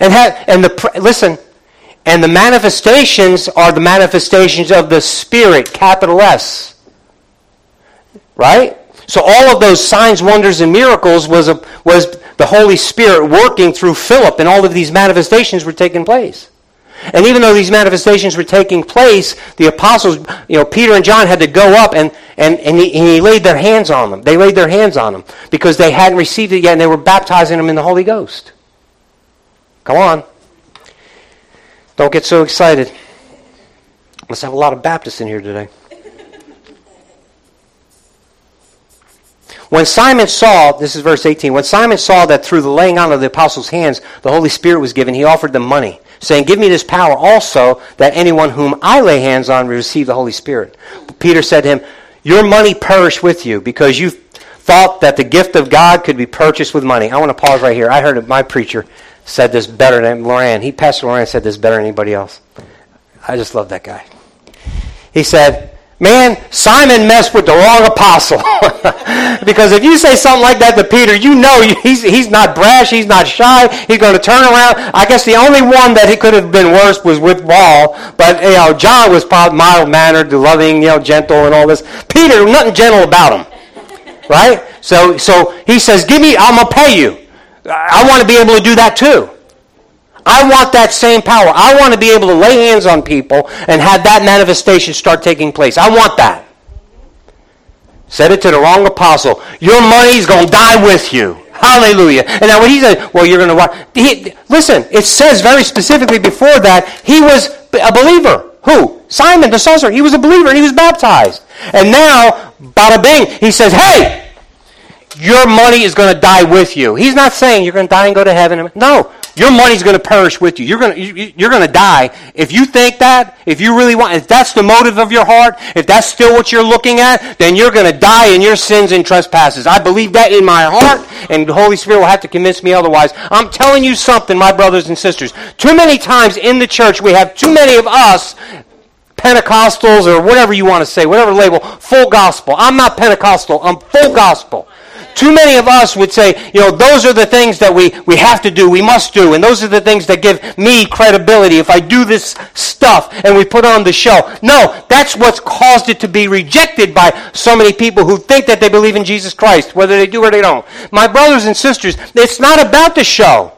And, ha- and the listen, and the manifestations are the manifestations of the Spirit, capital S. Right? So all of those signs, wonders, and miracles was, a, was the Holy Spirit working through Philip, and all of these manifestations were taking place. And even though these manifestations were taking place, the apostles, you know, Peter and John had to go up and, and, and, he, and he laid their hands on them. They laid their hands on them because they hadn't received it yet and they were baptizing them in the Holy Ghost. Come on. Don't get so excited. Let's have a lot of Baptists in here today. When Simon saw, this is verse 18, when Simon saw that through the laying on of the apostles' hands the Holy Spirit was given, he offered them money, saying, Give me this power also, that anyone whom I lay hands on will receive the Holy Spirit. But Peter said to him, Your money perish with you, because you thought that the gift of God could be purchased with money. I want to pause right here. I heard my preacher said this better than Loran. He, Pastor Loran, said this better than anybody else. I just love that guy. He said, Man, Simon messed with the wrong apostle. because if you say something like that to Peter, you know he's, he's not brash, he's not shy, he's going to turn around. I guess the only one that he could have been worse was with Paul, but you know, John was mild mannered, loving, you know, gentle and all this. Peter, nothing gentle about him. Right? So, so he says, give me, I'm going to pay you. I want to be able to do that too. I want that same power. I want to be able to lay hands on people and have that manifestation start taking place. I want that. Said it to the wrong apostle. Your money's going to die with you. Hallelujah. And now when he said, well, you're going to watch. He, listen, it says very specifically before that, he was a believer. Who? Simon the sorcerer. He was a believer and he was baptized. And now, bada bing, he says, hey, your money is going to die with you. He's not saying you're going to die and go to heaven. No, your money's going to perish with you. You're going to, you're going to die. If you think that, if you really want, if that's the motive of your heart, if that's still what you're looking at, then you're going to die in your sins and trespasses. I believe that in my heart, and the Holy Spirit will have to convince me otherwise. I'm telling you something, my brothers and sisters. Too many times in the church, we have too many of us Pentecostals or whatever you want to say, whatever label, full gospel. I'm not Pentecostal, I'm full gospel. Too many of us would say, you know, those are the things that we, we have to do, we must do, and those are the things that give me credibility if I do this stuff and we put on the show. No, that's what's caused it to be rejected by so many people who think that they believe in Jesus Christ, whether they do or they don't. My brothers and sisters, it's not about the show.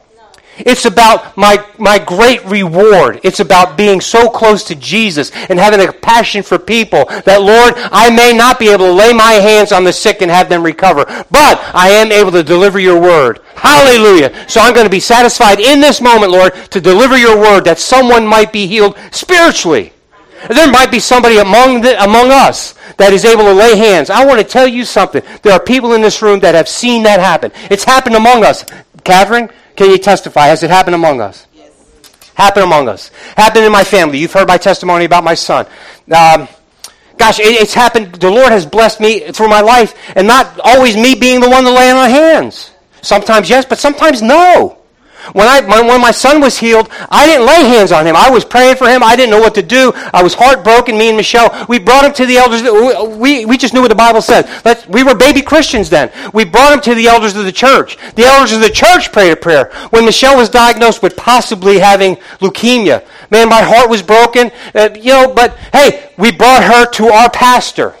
It's about my, my great reward. It's about being so close to Jesus and having a passion for people that, Lord, I may not be able to lay my hands on the sick and have them recover, but I am able to deliver your word. Hallelujah. So I'm going to be satisfied in this moment, Lord, to deliver your word that someone might be healed spiritually. There might be somebody among, the, among us that is able to lay hands. I want to tell you something. There are people in this room that have seen that happen. It's happened among us. Catherine, can you testify? Has it happened among us? Yes. Happened among us. Happened in my family. You've heard my testimony about my son. Um, gosh, it, it's happened. The Lord has blessed me through my life, and not always me being the one to lay on hands. Sometimes yes, but sometimes no. When, I, when my son was healed, I didn't lay hands on him. I was praying for him. I didn't know what to do. I was heartbroken, me and Michelle. We brought him to the elders. We, we just knew what the Bible said. we were baby Christians then. We brought him to the elders of the church. The elders of the church prayed a prayer. When Michelle was diagnosed with possibly having leukemia, man, my heart was broken. Uh, you know, but hey, we brought her to our pastor.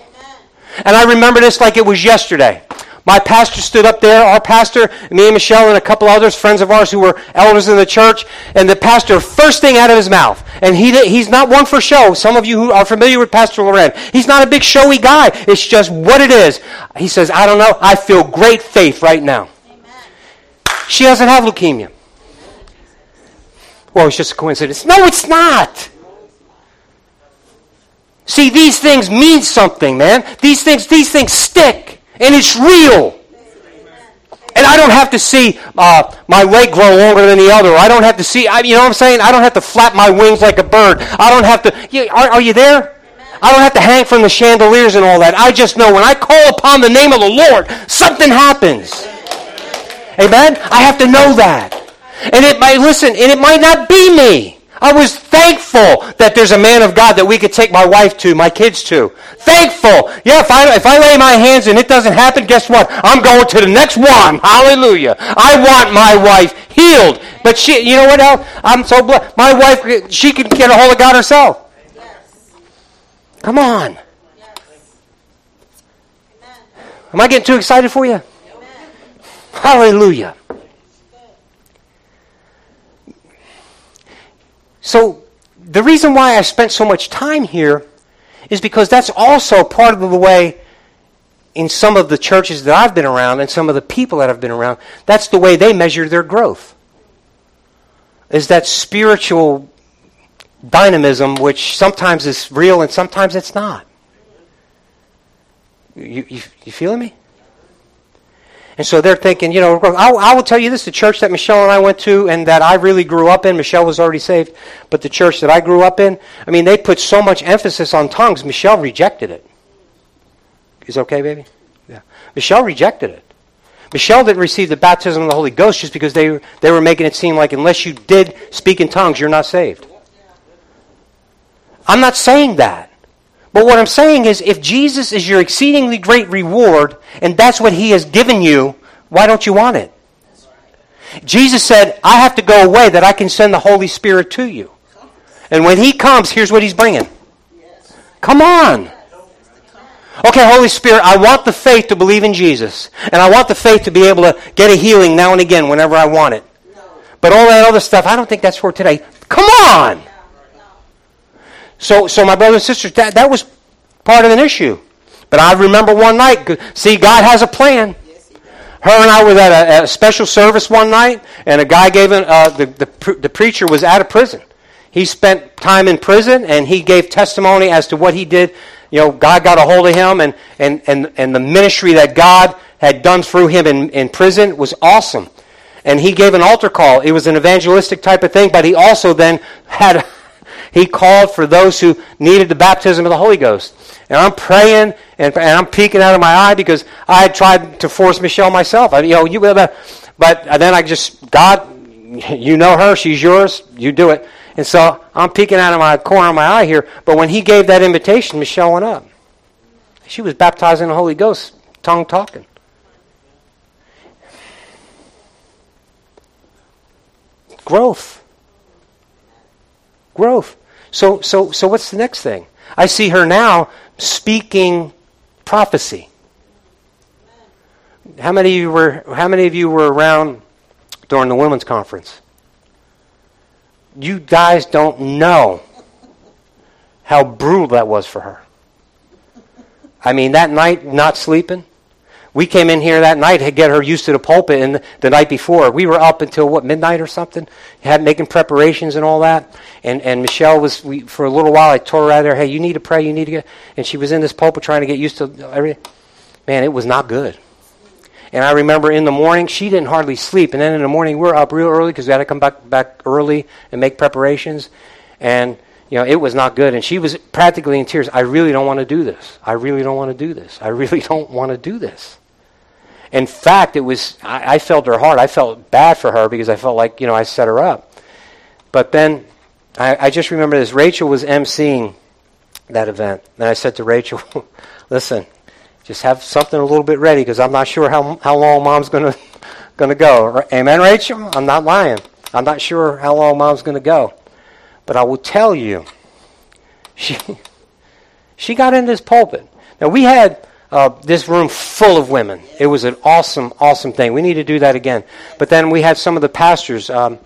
And I remember this like it was yesterday. My pastor stood up there, our pastor, me and Michelle and a couple others, friends of ours who were elders in the church, and the pastor, first thing out of his mouth, and he he's not one for show. Some of you who are familiar with Pastor Loren, he's not a big showy guy. It's just what it is. He says, I don't know, I feel great faith right now. Amen. She doesn't have leukemia. Well, it's just a coincidence. No, it's not. See, these things mean something, man. These things, these things stick. And it's real. And I don't have to see uh, my leg grow longer than the other. I don't have to see, I, you know what I'm saying? I don't have to flap my wings like a bird. I don't have to, you, are, are you there? I don't have to hang from the chandeliers and all that. I just know when I call upon the name of the Lord, something happens. Amen? I have to know that. And it might, listen, and it might not be me. I was thankful that there's a man of God that we could take my wife to, my kids to. Thankful. Yeah, if I, if I lay my hands and it doesn't happen, guess what? I'm going to the next one. Hallelujah. I want my wife healed. But she, you know what else? I'm so blessed. My wife, she can get a hold of God herself. Come on. Am I getting too excited for you? Hallelujah. So the reason why I spent so much time here is because that's also part of the way in some of the churches that I've been around and some of the people that I've been around, that's the way they measure their growth. Is that spiritual dynamism, which sometimes is real and sometimes it's not. You, you, you feeling me? And so they're thinking, you know, I, I will tell you this the church that Michelle and I went to and that I really grew up in, Michelle was already saved, but the church that I grew up in, I mean, they put so much emphasis on tongues, Michelle rejected it. Is it okay, baby? Yeah. Michelle rejected it. Michelle didn't receive the baptism of the Holy Ghost just because they, they were making it seem like unless you did speak in tongues, you're not saved. I'm not saying that. But what I'm saying is, if Jesus is your exceedingly great reward, and that's what he has given you, why don't you want it? Jesus said, I have to go away that I can send the Holy Spirit to you. And when he comes, here's what he's bringing. Come on. Okay, Holy Spirit, I want the faith to believe in Jesus. And I want the faith to be able to get a healing now and again whenever I want it. But all that other stuff, I don't think that's for today. Come on! So, so my brothers and sisters, that, that was part of an issue. But I remember one night, see, God has a plan. Her and I were at a, a special service one night, and a guy gave, an, uh, the, the, the preacher was out of prison. He spent time in prison, and he gave testimony as to what he did. You know, God got a hold of him, and, and, and, and the ministry that God had done through him in, in prison was awesome. And he gave an altar call. It was an evangelistic type of thing, but he also then had he called for those who needed the baptism of the Holy Ghost. And I'm praying and, and I'm peeking out of my eye because I had tried to force Michelle myself. I, you know, you, but then I just, God, you know her, she's yours, you do it. And so I'm peeking out of my corner of my eye here. But when he gave that invitation, Michelle went up. She was baptized in the Holy Ghost, tongue talking. Growth. Growth. So, so, so what's the next thing? I see her now speaking prophecy. How many of you were, how many of you were around during the women's conference? You guys don't know how brutal that was for her. I mean, that night, not sleeping, we came in here that night to get her used to the pulpit, and the night before we were up until what midnight or something, had making preparations and all that. And and Michelle was we, for a little while. I told her right there, "Hey, you need to pray. You need to get." And she was in this pulpit trying to get used to everything. Man, it was not good. And I remember in the morning she didn't hardly sleep, and then in the morning we we're up real early because we had to come back back early and make preparations, and you know, it was not good. And she was practically in tears. I really don't want to do this. I really don't want to do this. I really don't want to do this. In fact, it was I, I felt her heart. I felt bad for her because I felt like you know I set her up. But then I, I just remember this. Rachel was emceeing that event, and I said to Rachel, "Listen, just have something a little bit ready because I'm not sure how how long Mom's going to going to go." Amen, Rachel. I'm not lying. I'm not sure how long Mom's going to go, but I will tell you, she she got in this pulpit. Now we had uh, this room full of women. It was an awesome, awesome thing. We need to do that again. But then we had some of the pastors, um,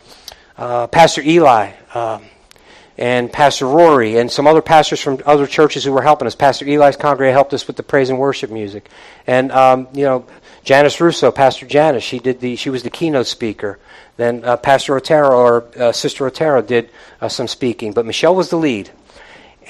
uh, Pastor Eli. Um, and Pastor Rory and some other pastors from other churches who were helping us. Pastor Eli's congregation helped us with the praise and worship music, and um, you know Janice Russo, Pastor Janice, she did the she was the keynote speaker. Then uh, Pastor Otero or uh, Sister Otero did uh, some speaking, but Michelle was the lead.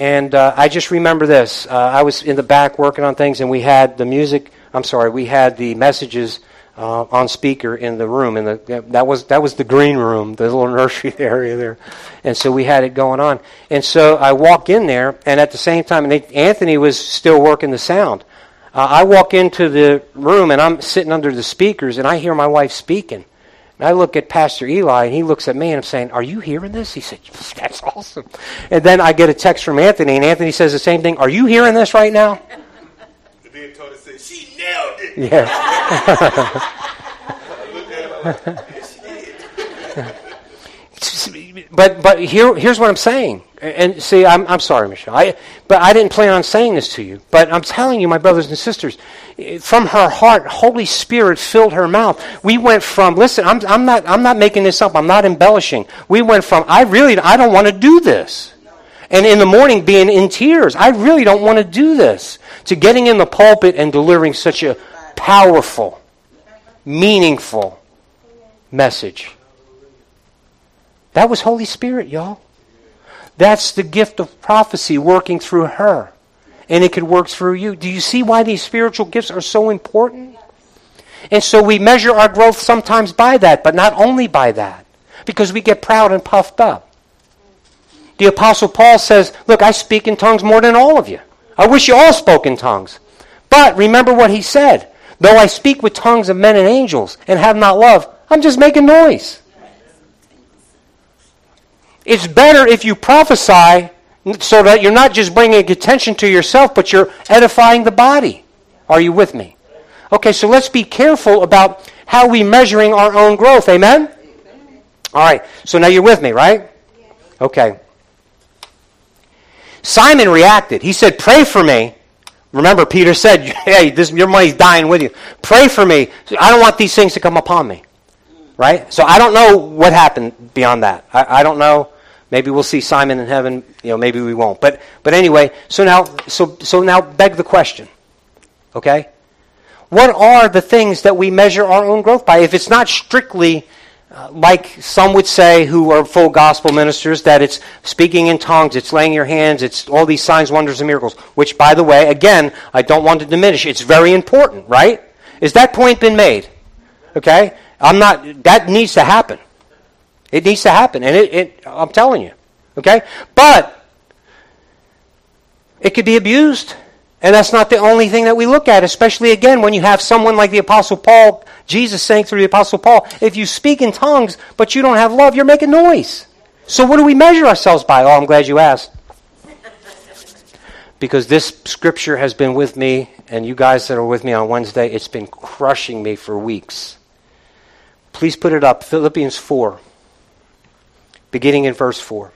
And uh, I just remember this. Uh, I was in the back working on things, and we had the music. I'm sorry, we had the messages uh, on speaker in the room, and the, that was that was the green room, the little nursery area there, and so we had it going on. And so I walk in there, and at the same time, and they, Anthony was still working the sound. Uh, I walk into the room, and I'm sitting under the speakers, and I hear my wife speaking. And I look at Pastor Eli, and he looks at me, and I'm saying, Are you hearing this? He said, That's awesome. And then I get a text from Anthony, and Anthony says the same thing. Are you hearing this right now? then Tony said, She nailed it. Yeah. but but here here's what I'm saying. And see, I'm, I'm sorry, Michelle. I, but I didn't plan on saying this to you. But I'm telling you, my brothers and sisters, eh, from her heart, Holy Spirit filled her mouth. We went from, listen, I'm, I'm, not, I'm not making this up. I'm not embellishing. We went from, I really, I don't want to do this. And in the morning being in tears, I really don't want to do this. To getting in the pulpit and delivering such a powerful, meaningful message. That was Holy Spirit, y'all. That's the gift of prophecy working through her. And it could work through you. Do you see why these spiritual gifts are so important? And so we measure our growth sometimes by that, but not only by that, because we get proud and puffed up. The Apostle Paul says, Look, I speak in tongues more than all of you. I wish you all spoke in tongues. But remember what he said. Though I speak with tongues of men and angels and have not love, I'm just making noise. It's better if you prophesy so that you're not just bringing attention to yourself, but you're edifying the body. Are you with me? Okay, so let's be careful about how we measuring our own growth. Amen? All right, so now you're with me, right? Okay. Simon reacted. He said, Pray for me. Remember, Peter said, Hey, this, your money's dying with you. Pray for me. I don't want these things to come upon me. Right? So I don't know what happened beyond that. I, I don't know Maybe we'll see Simon in heaven. You know, maybe we won't. But but anyway, so now so so now beg the question. Okay? What are the things that we measure our own growth by? If it's not strictly uh, like some would say who are full gospel ministers, that it's speaking in tongues, it's laying your hands, it's all these signs, wonders, and miracles, which, by the way, again, I don't want to diminish. It's very important, right? Is that point been made? Okay? I'm not, that needs to happen. It needs to happen, and it, it I'm telling you. Okay? But it could be abused. And that's not the only thing that we look at, especially again when you have someone like the Apostle Paul, Jesus saying through the Apostle Paul, if you speak in tongues but you don't have love, you're making noise. So what do we measure ourselves by? Oh, I'm glad you asked. Because this scripture has been with me, and you guys that are with me on Wednesday, it's been crushing me for weeks. Please put it up. Philippians 4 beginning in verse 4.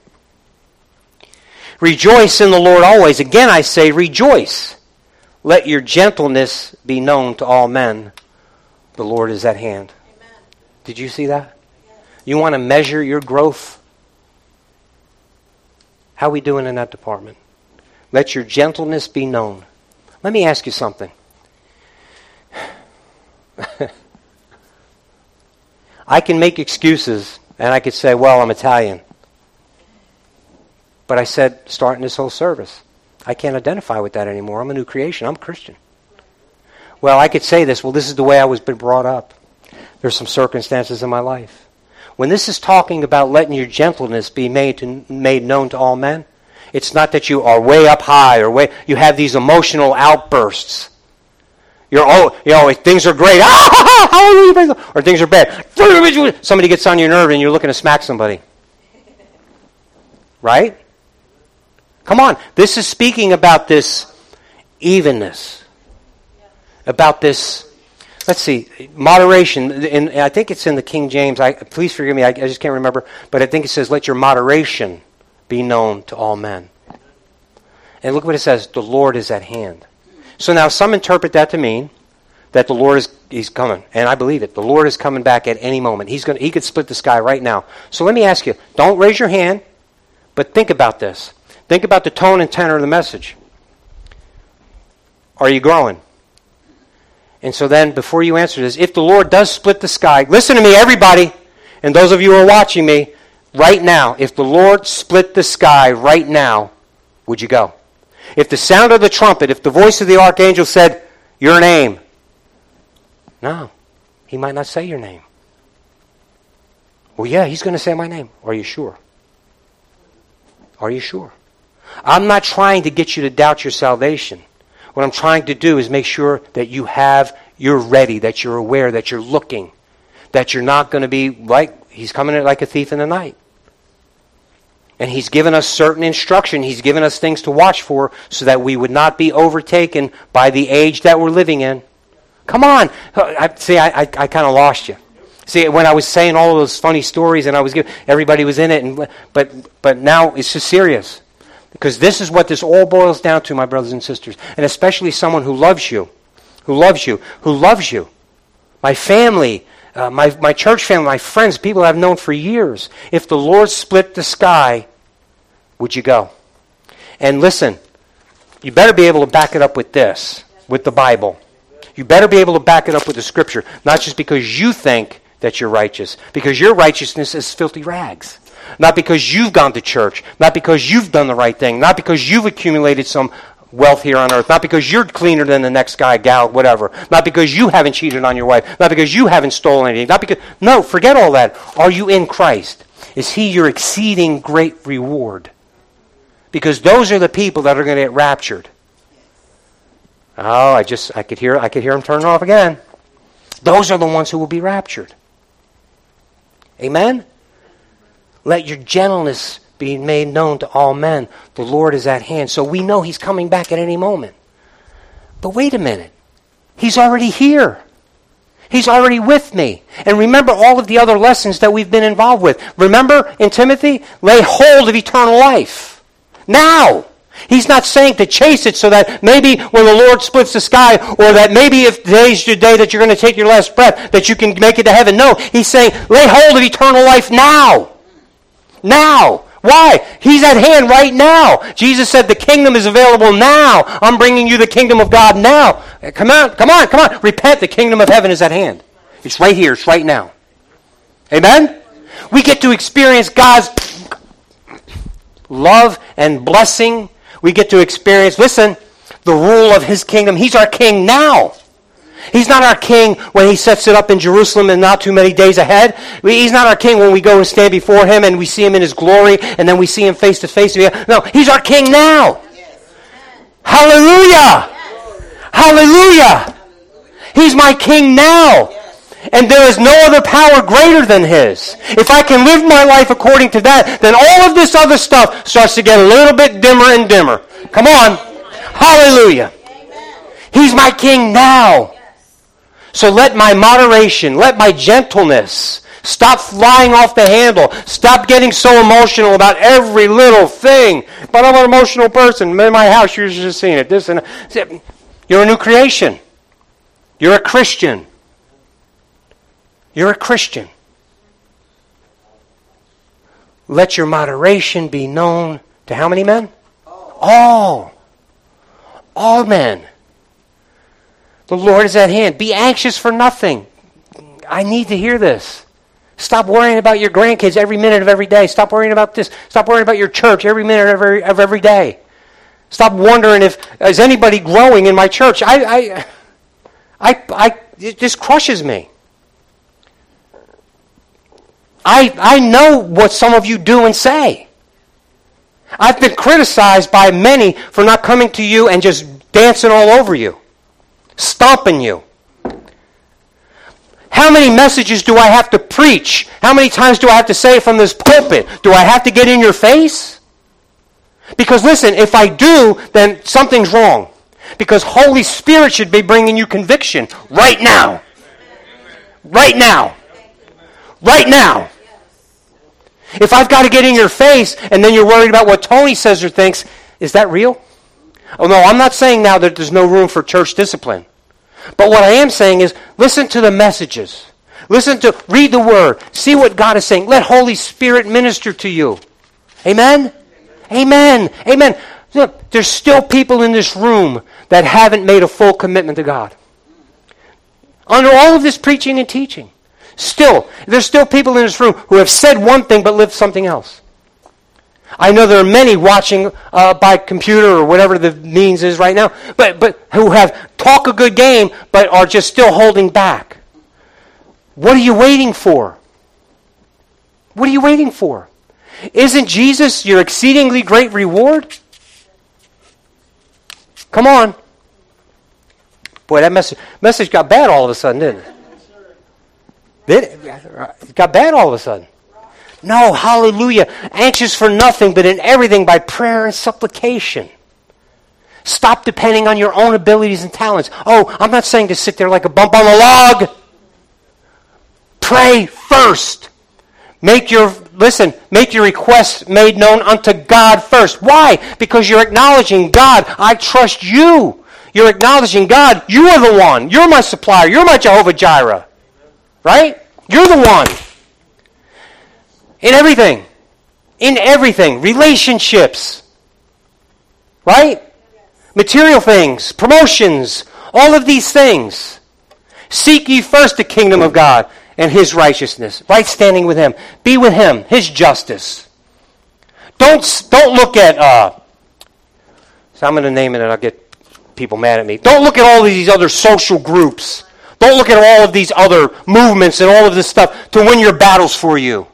Rejoice in the Lord always. Again, I say, rejoice. Let your gentleness be known to all men. The Lord is at hand. Amen. Did you see that? Yes. You want to measure your growth? How are we doing in that department? Let your gentleness be known. Let me ask you something. I can make excuses and I could say, well, I'm Italian. But I said, starting this whole service, I can't identify with that anymore. I'm a new creation. I'm Christian. Well, I could say this, well, this is the way I was been brought up. There's some circumstances in my life. When this is talking about letting your gentleness be made, to, made known to all men, it's not that you are way up high or way, you have these emotional outbursts. You're oh, you know, things are great. Ah, hallelujah, or things are bad. Somebody gets on your nerve and you're looking to smack somebody. Right? Come on. This is speaking about this evenness. About this let's see, moderation. And I think it's in the King James. I, please forgive me, I, I, just can't remember. But I think it says, "Let your moderation be known to all men." And look what it says: "The Lord is at hand." So now some interpret that to mean that the Lord is he's coming, and I believe it. The Lord is coming back at any moment. He's going. He could split the sky right now. So let me ask you: Don't raise your hand, but think about this. Think about the tone and tenor of the message. Are you growing? And so then, before you answer this, if the Lord does split the sky, listen to me, everybody, and those of you who are watching me, right now, if the Lord split the sky right now, would you go? If the sound of the trumpet, if the voice of the archangel said, Your name, no, he might not say your name. Well, yeah, he's going to say my name. Are you sure? Are you sure? I'm not trying to get you to doubt your salvation. What I'm trying to do is make sure that you have, you're ready, that you're aware, that you're looking, that you're not going to be like, he's coming in like a thief in the night. And he's given us certain instruction. He's given us things to watch for so that we would not be overtaken by the age that we're living in. Come on. I, see, I, I, I kind of lost you. See, when I was saying all those funny stories and I was giving, everybody was in it, and, but, but now it's just serious. Because this is what this all boils down to, my brothers and sisters. And especially someone who loves you, who loves you, who loves you. My family, uh, my, my church family, my friends, people I've known for years. If the Lord split the sky, would you go? And listen, you better be able to back it up with this, with the Bible. You better be able to back it up with the Scripture, not just because you think that you're righteous, because your righteousness is filthy rags. Not because you've gone to church. Not because you've done the right thing. Not because you've accumulated some wealth here on earth. Not because you're cleaner than the next guy, gal, whatever. Not because you haven't cheated on your wife. Not because you haven't stolen anything. Not because, no, forget all that. Are you in Christ? Is He your exceeding great reward? Because those are the people that are going to get raptured. Oh, I just, I could hear, I could hear them turning off again. Those are the ones who will be raptured. Amen? Let your gentleness be made known to all men. The Lord is at hand. So we know He's coming back at any moment. But wait a minute. He's already here. He's already with me. And remember all of the other lessons that we've been involved with. Remember in Timothy? Lay hold of eternal life. Now. He's not saying to chase it so that maybe when the Lord splits the sky, or that maybe if today's your day that you're going to take your last breath, that you can make it to heaven. No, he's saying lay hold of eternal life now. Now. Why? He's at hand right now. Jesus said the kingdom is available now. I'm bringing you the kingdom of God now. Eh, come on, come on, come on. Repent. The kingdom of heaven is at hand. It's right here. It's right now. Amen? We get to experience God's love and blessing. We get to experience, listen, the rule of His kingdom. He's our king now. He's not our king when he sets it up in Jerusalem and not too many days ahead. He's not our king when we go and stand before him and we see him in his glory and then we see him face to face. No, he's our king now. Hallelujah! Hallelujah! He's my king now. And there is no other power greater than his. If I can live my life according to that, then all of this other stuff starts to get a little bit dimmer and dimmer. Come on. Hallelujah. He's my king now. So let my moderation, let my gentleness stop flying off the handle. Stop getting so emotional about every little thing. But I'm an emotional person. In my house, you're just seeing it. This and that. You're a new creation. You're a Christian. You're a Christian. Let your moderation be known to how many men? All. All men. The Lord is at hand. Be anxious for nothing. I need to hear this. Stop worrying about your grandkids every minute of every day. Stop worrying about this. Stop worrying about your church every minute of every, of every day. Stop wondering if is anybody growing in my church. I, I, I, I it just crushes me. I, I know what some of you do and say. I've been criticized by many for not coming to you and just dancing all over you. stomping you. How many messages do I have to preach? How many times do I have to say from this pulpit? Do I have to get in your face? Because listen, if I do, then something's wrong. Because Holy Spirit should be bringing you conviction right now. Right now. Right now. If I've got to get in your face and then you're worried about what Tony says or thinks, is that real? Oh, no, I'm not saying now that there's no room for church discipline. But what I am saying is listen to the messages. Listen to, read the word. See what God is saying. Let Holy Spirit minister to you. Amen? Amen. Amen. Look, there's still people in this room that haven't made a full commitment to God. Under all of this preaching and teaching. Still, there's still people in this room who have said one thing but lived something else. I know there are many watching uh, by computer or whatever the means is right now, but, but who have talk a good game but are just still holding back. What are you waiting for? What are you waiting for? Isn't Jesus your exceedingly great reward? Come on. Boy, that message, message got bad all of a sudden, didn't it? It got bad all of a sudden. No, hallelujah. Anxious for nothing, but in everything by prayer and supplication. Stop depending on your own abilities and talents. Oh, I'm not saying to sit there like a bump on a log. Pray first. Make your, listen, make your requests made known unto God first. Why? Because you're acknowledging, God, I trust you. You're acknowledging, God, you are the one. You're my supplier. You're my Jehovah Jireh. Right? You're the one. In everything. In everything. Relationships. Right? Material things. Promotions. All of these things. Seek ye first the kingdom of God and his righteousness, right standing with him. Be with him, his justice. Don't, don't look at, uh, so I'm going to name it and I'll get people mad at me. Don't look at all these other social groups. Don't look at all of these other movements and all of this stuff to win your battles for you.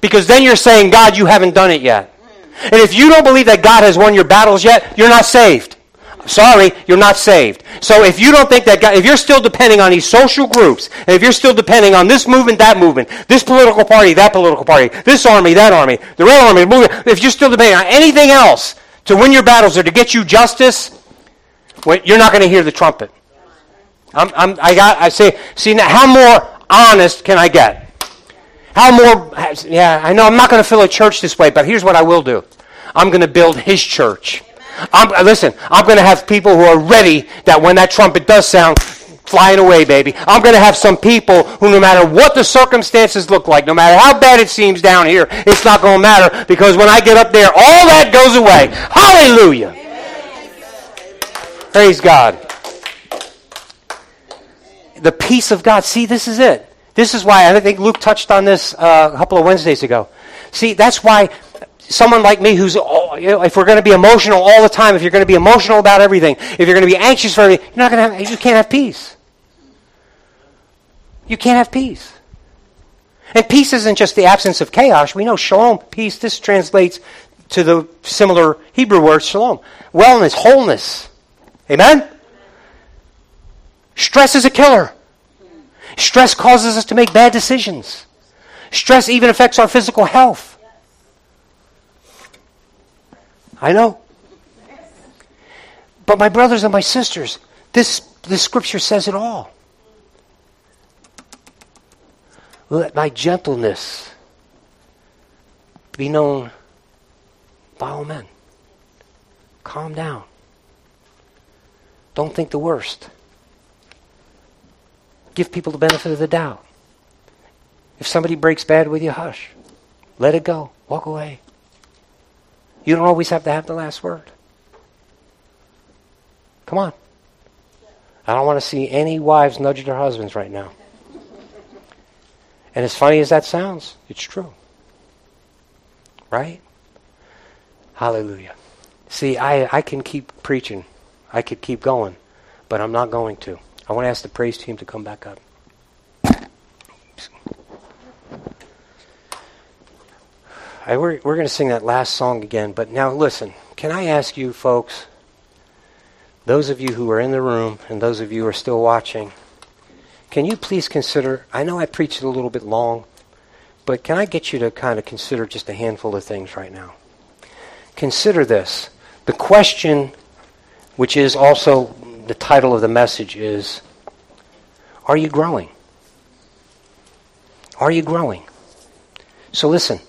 Because then you're saying, God, you haven't done it yet. And if you don't believe that God has won your battles yet, you're not saved. Sorry, you're not saved. So if you don't think that God, if you're still depending on these social groups, and if you're still depending on this movement, that movement, this political party, that political party, this army, that army, the red army, if you're still depending on anything else to win your battles or to get you justice, well, you're not going to hear the trumpet. I'm, I'm, I got. I say, see now, how more honest can I get? How more? Yeah, I know I'm not going to fill a church this way, but here's what I will do. I'm going to build His church. I'm, listen, I'm going to have people who are ready that when that trumpet does sound, flying away, baby. I'm going to have some people who, no matter what the circumstances look like, no matter how bad it seems down here, it's not going to matter because when I get up there, all that goes away. Hallelujah. Praise God. The peace of God. See, this is it. This is why I think Luke touched on this uh, a couple of Wednesdays ago. See, that's why someone like me who's, oh, you know, if we're going to be emotional all the time, if you're going to be emotional about everything, if you're going to be anxious for everything, you're not going to have, you can't have peace. You can't have peace. And peace isn't just the absence of chaos. We know shalom, peace, this translates to the similar Hebrew word shalom. Wellness, wholeness. Amen? Stress is a killer. Stress causes us to make bad decisions. Stress even affects our physical health. I know. But my brothers and my sisters, this, this scripture says it all. Let my gentleness be known by all men. Calm down. Don't think the worst. Give people the benefit of the doubt. If somebody breaks bad with you, hush. Let it go. Walk away. You don't always have to have the last word. Come on. I don't want to see any wives nudge their husbands right now. And as funny as that sounds, it's true. Right? Hallelujah. See, I, I can keep preaching. I could keep going, but I'm not going to. I want to ask the praise team to come back up. I, we're we're going to sing that last song again, but now listen. Can I ask you, folks? those of you who are in the room and those of you who are still watching, can you please consider? I know I preached a little bit long, but can I get you to kind of consider just a handful of things right now? Consider this. The question, which is also the title of the message, is Are you growing? Are you growing? So listen.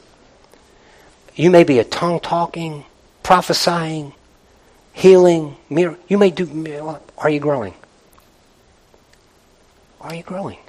You may be a tongue talking, prophesying, healing, mirror. You may do. Are you growing? Are you growing?